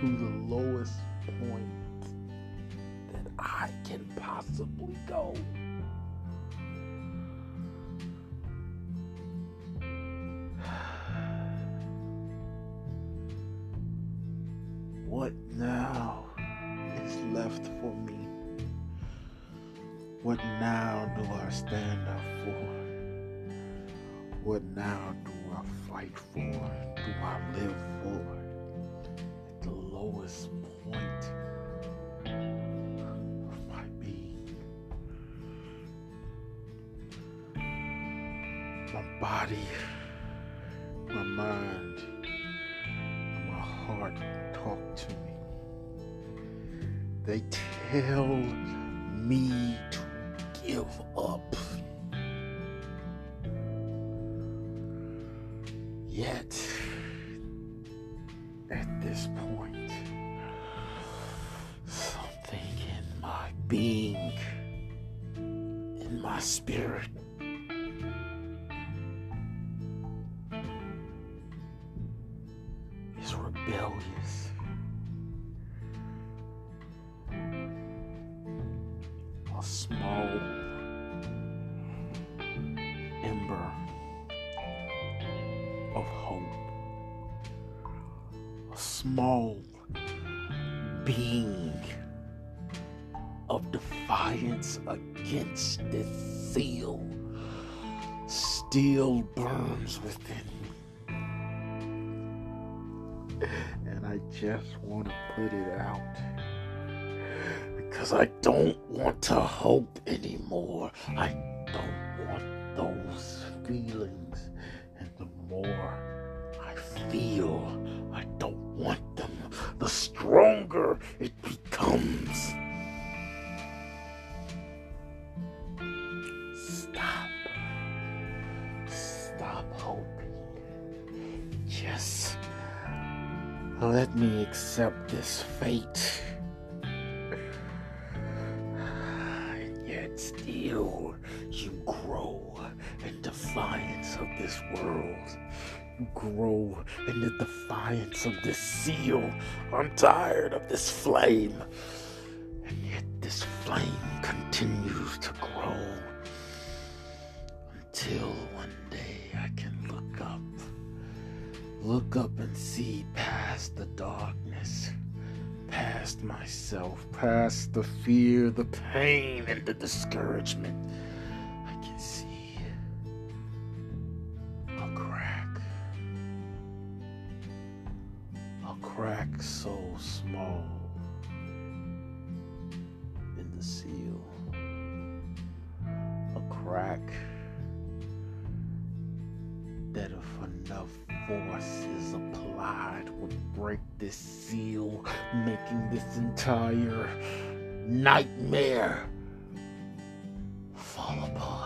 to the lowest point that I can possibly go. What now is left for me? What now do I stand up for? What now do I fight for? Do I live lowest point of my being. My body, my mind, my heart talk to me. They tell me rebellious. A small ember of hope, a small being of defiance against this seal still burns within just want to put it out because I don't want to hope anymore. I don't want those feelings. And the more I feel, I don't want them, the stronger it becomes. Let me accept this fate. And yet still you grow in defiance of this world. You grow in the defiance of this seal. I'm tired of this flame. And yet this flame continues to grow until one day I can look up. Look up and see past the darkness, past myself, past the fear, the pain, and the discouragement. This seal, making this entire nightmare fall apart.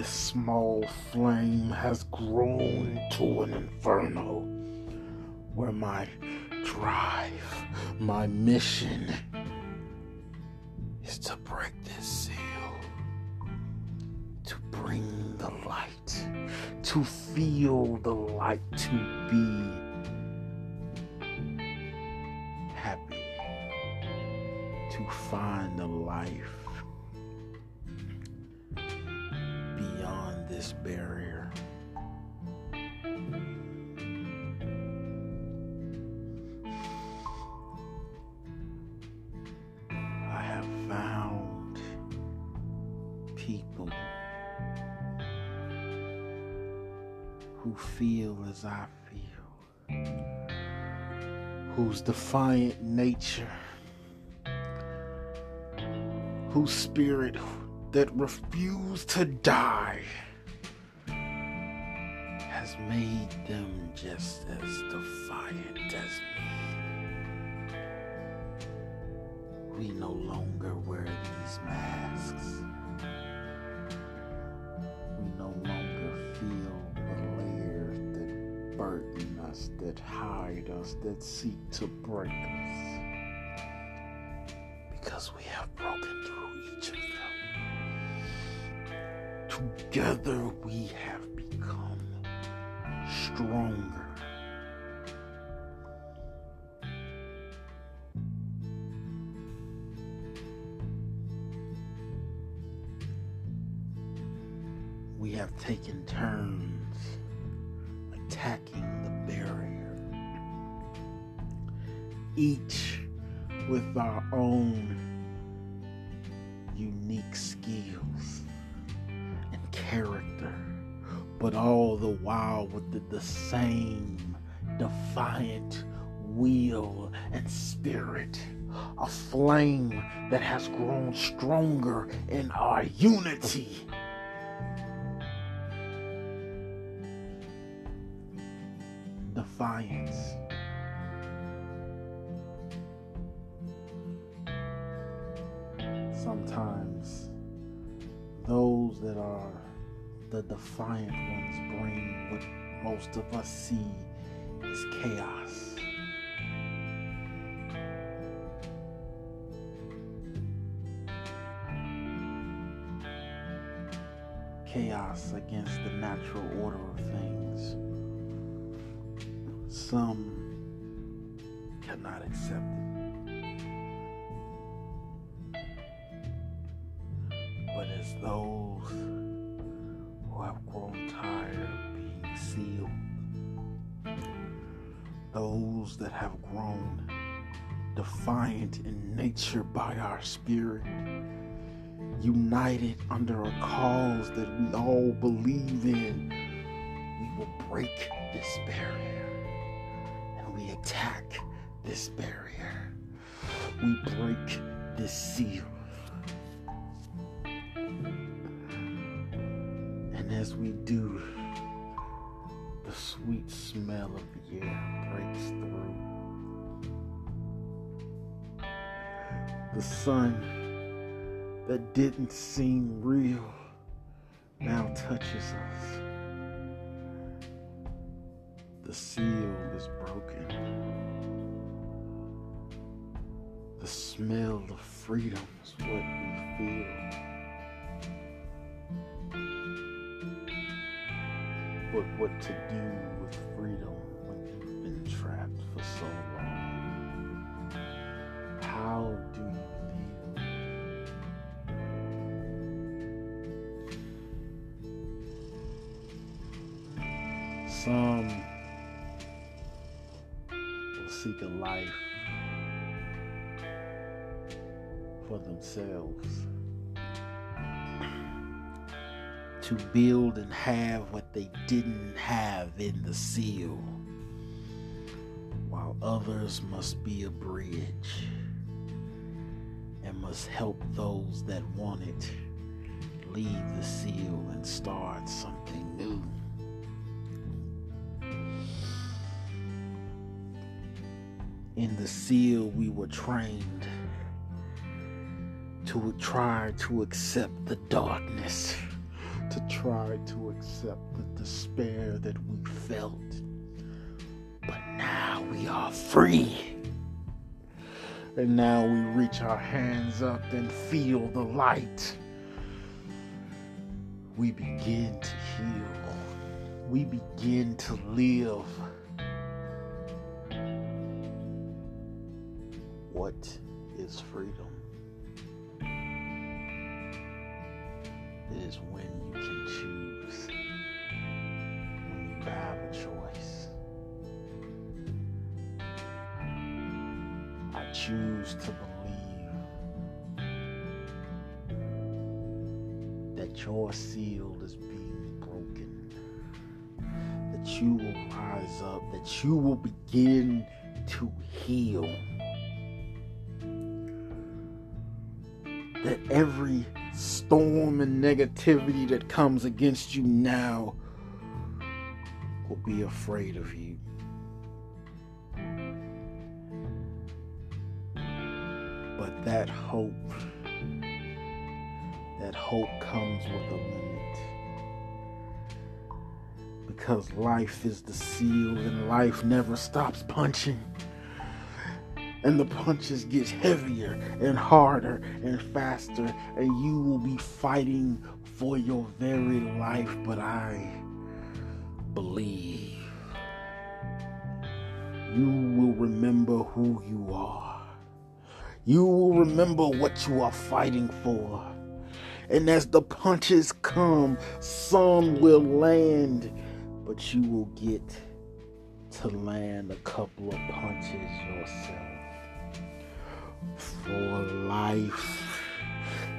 This small flame has grown to an inferno where my drive, my mission is to break this seal, to bring the light, to feel the light, to be happy, to find a life this barrier. I have found people who feel as I feel, whose defiant nature, whose spirit that refused to die made them just as defiant as me. We no longer wear these masks. We no longer feel the layers that burden us, that hide us, that seek to break us. Because we have broken through each of them. Together we have become stronger. We have taken turns attacking the barrier, each with our own the while with the, the same defiant will and spirit, a flame that has grown stronger in our unity. Defiance. Sometimes those that are the defiant ones bring what most of us see is chaos. Chaos against the natural order of things. Some cannot accept it. In nature by our spirit, united under a cause that we all believe in, we will break this barrier and we attack this barrier. We break this seal. And as we do, the sweet smell of the air breaks through. The sun that didn't seem real now touches us. The seal is broken. The smell of freedom is what we feel. But what to do with freedom Some will seek a life for themselves to build and have what they didn't have in the seal, while others must be a bridge and must help those that want it leave the seal and start something new. In the seal, we were trained to try to accept the darkness, to try to accept the despair that we felt. But now we are free. And now we reach our hands up and feel the light. We begin to heal. We begin to live. What is freedom? It is when you can choose, when you have a choice. I choose to believe that your seal is being broken, that you will rise up, that you will begin to heal. Every storm and negativity that comes against you now will be afraid of you. But that hope, that hope comes with a limit. Because life is the seal and life never stops punching. And the punches get heavier and harder and faster, and you will be fighting for your very life. But I believe you will remember who you are. You will remember what you are fighting for. And as the punches come, some will land, but you will get to land a couple of punches yourself. For life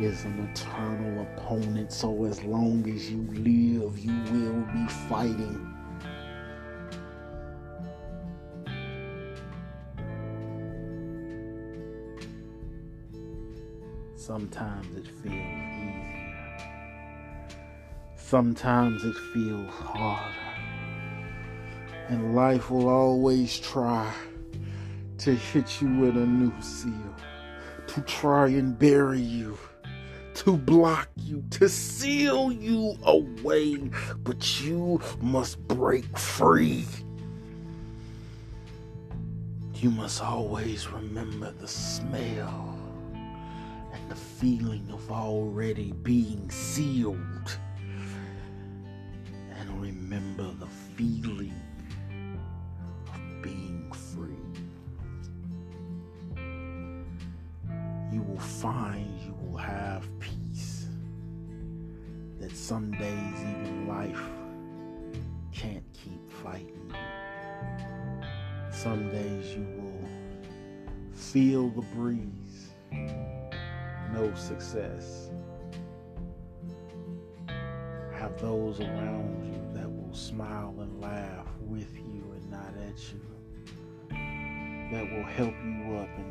is an eternal opponent, so as long as you live, you will be fighting. Sometimes it feels easier. Sometimes it feels harder. And life will always try to hit you with a new seal, to try and bury you, to block you, to seal you away. But you must break free. You must always remember the smell and the feeling of already being sealed.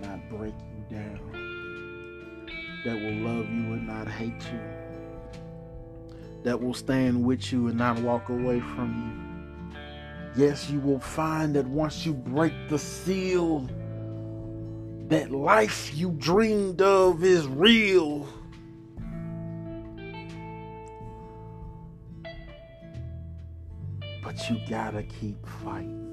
Not break you down. That will love you and not hate you. That will stand with you and not walk away from you. Yes, you will find that once you break the seal, that life you dreamed of is real. But you gotta keep fighting.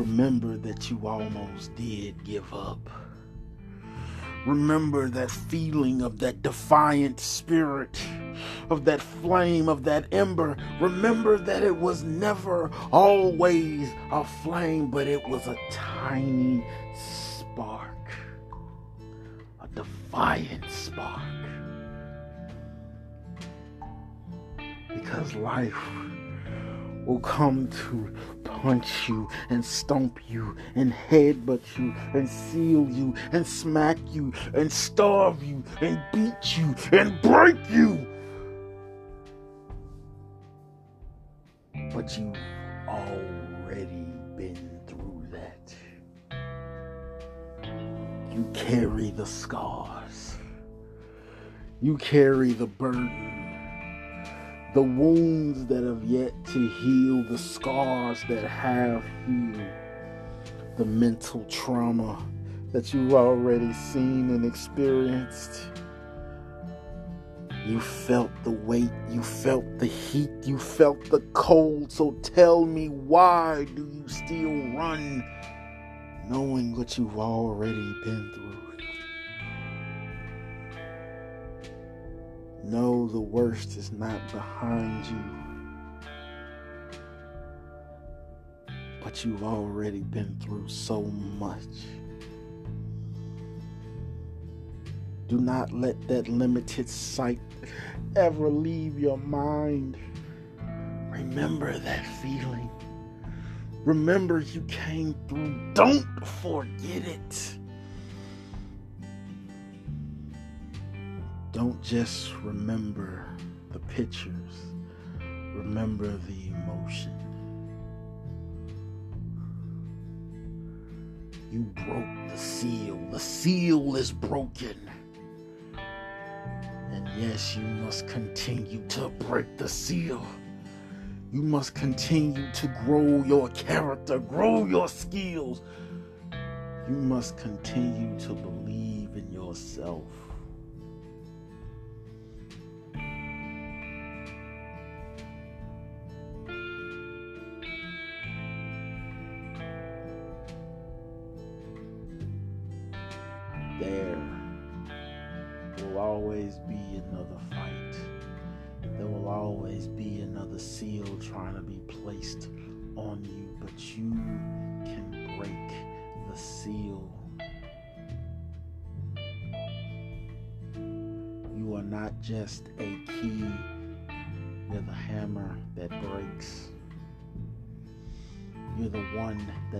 Remember that you almost did give up. Remember that feeling of that defiant spirit, of that flame, of that ember. Remember that it was never always a flame, but it was a tiny spark, a defiant spark. Because life will come to punch you and stomp you and headbutt you and seal you and smack you and starve you and beat you and break you. But you've already been through that. You carry the scars. You carry the burden the wounds that have yet to heal, the scars that have healed, the mental trauma that you've already seen and experienced. You felt the weight, you felt the heat, you felt the cold. So tell me, why do you still run knowing what you've already been through? Know the worst is not behind you. But you've already been through so much. Do not let that limited sight ever leave your mind. Remember that feeling. Remember you came through. Don't forget it. Don't just remember the pictures, remember the emotion. You broke the seal. The seal is broken. And Yes, you must continue to break the seal. You must continue to grow your character, grow your skills. You must continue to believe in yourself.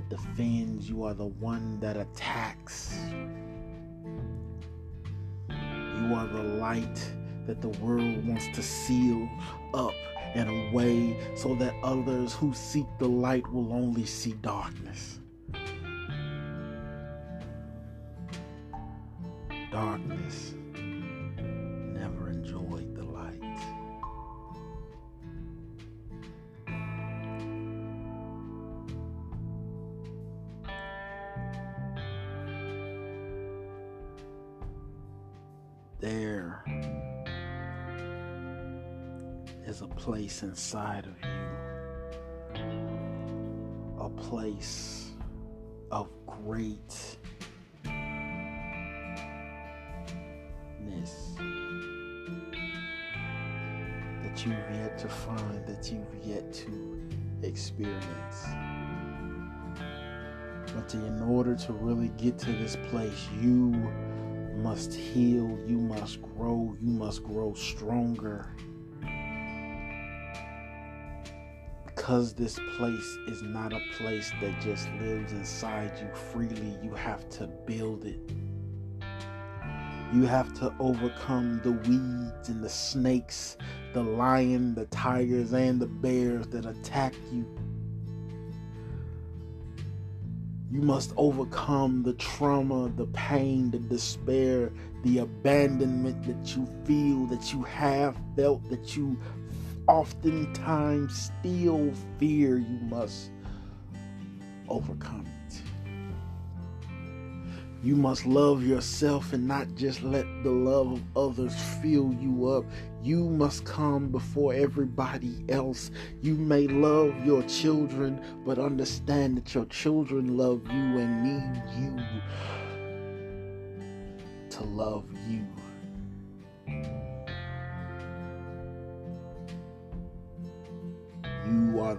That defends. You are the one that attacks. You are the light that the world wants to seal up and away so that others who seek the light will only see darkness. Darkness place inside of you, a place of greatness that you've yet to find, that you've yet to experience. But in order to really get to this place, you must heal, you must grow, you must grow stronger. Because this place is not a place that just lives inside you freely, you have to build it. You have to overcome the weeds and the snakes, the lion, the tigers, and the bears that attack you. You must overcome the trauma, the pain, the despair, the abandonment that you feel, that you have felt, that you oftentimes still fear. You must overcome it. You must love yourself and not just let the love of others fill you up. You must come before everybody else. You may love your children, but understand that your children love you and need you to love you.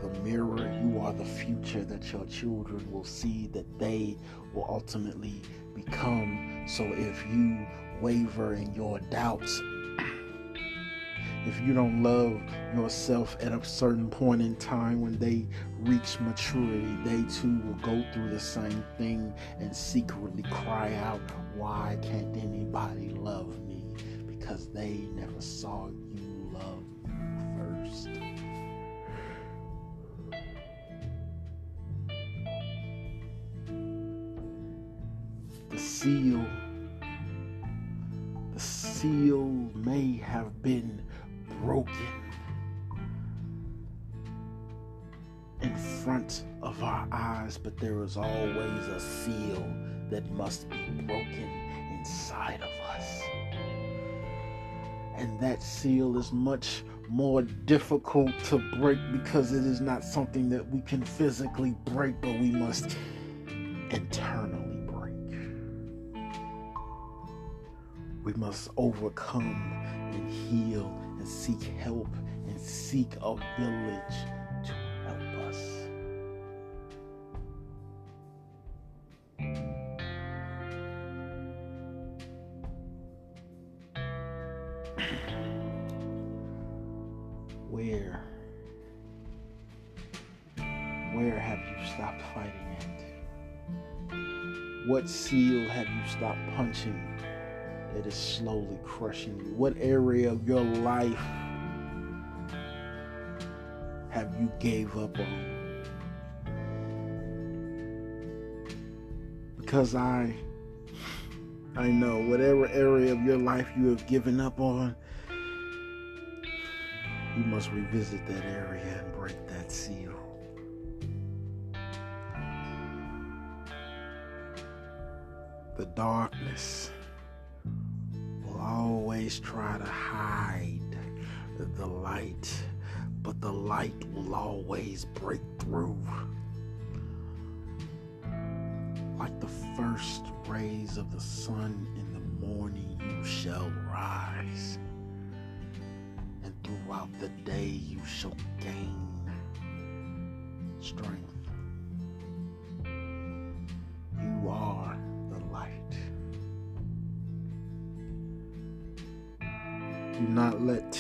The mirror, you are the future that your children will see, that they will ultimately become. So if you waver in your doubts, if you don't love yourself at a certain point in time when they reach maturity, they too will go through the same thing and secretly cry out, Why can't anybody love me? Because they never saw you The seal, the seal may have been broken in front of our eyes, but there is always a seal that must be broken inside of us. And that seal is much more difficult to break because it is not something that we can physically break, but we must internally We must overcome and heal and seek help and seek a village to help us. Where? Where have you stopped fighting it? What seal have you stopped punching that is slowly crushing you? What area of your life have you gave up on? Because I I know whatever area of your life you have given up on, you must revisit that area and break that seal. The darkness always try to hide the light, but the light will always break through. Like the first rays of the sun in the morning, you shall rise And throughout the day you shall gain strength.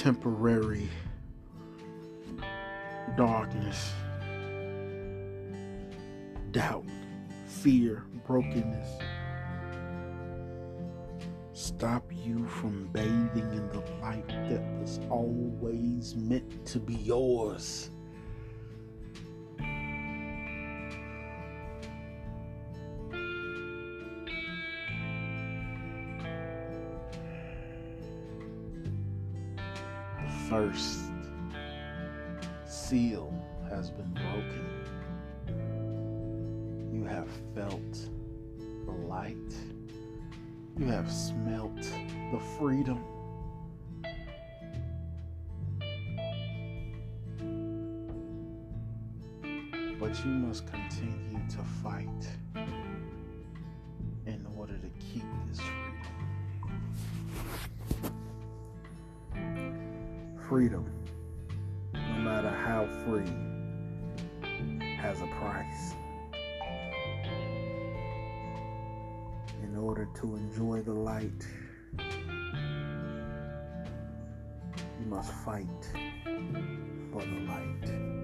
Temporary darkness, doubt, fear, brokenness stop you from bathing in the light that was always meant to be yours. First seal has been broken. You have felt the light you have smelt the freedom. But you must continue to fight in order to keep this freedom. Freedom, no matter how free, has a price. In order to enjoy the light, you must fight for the light.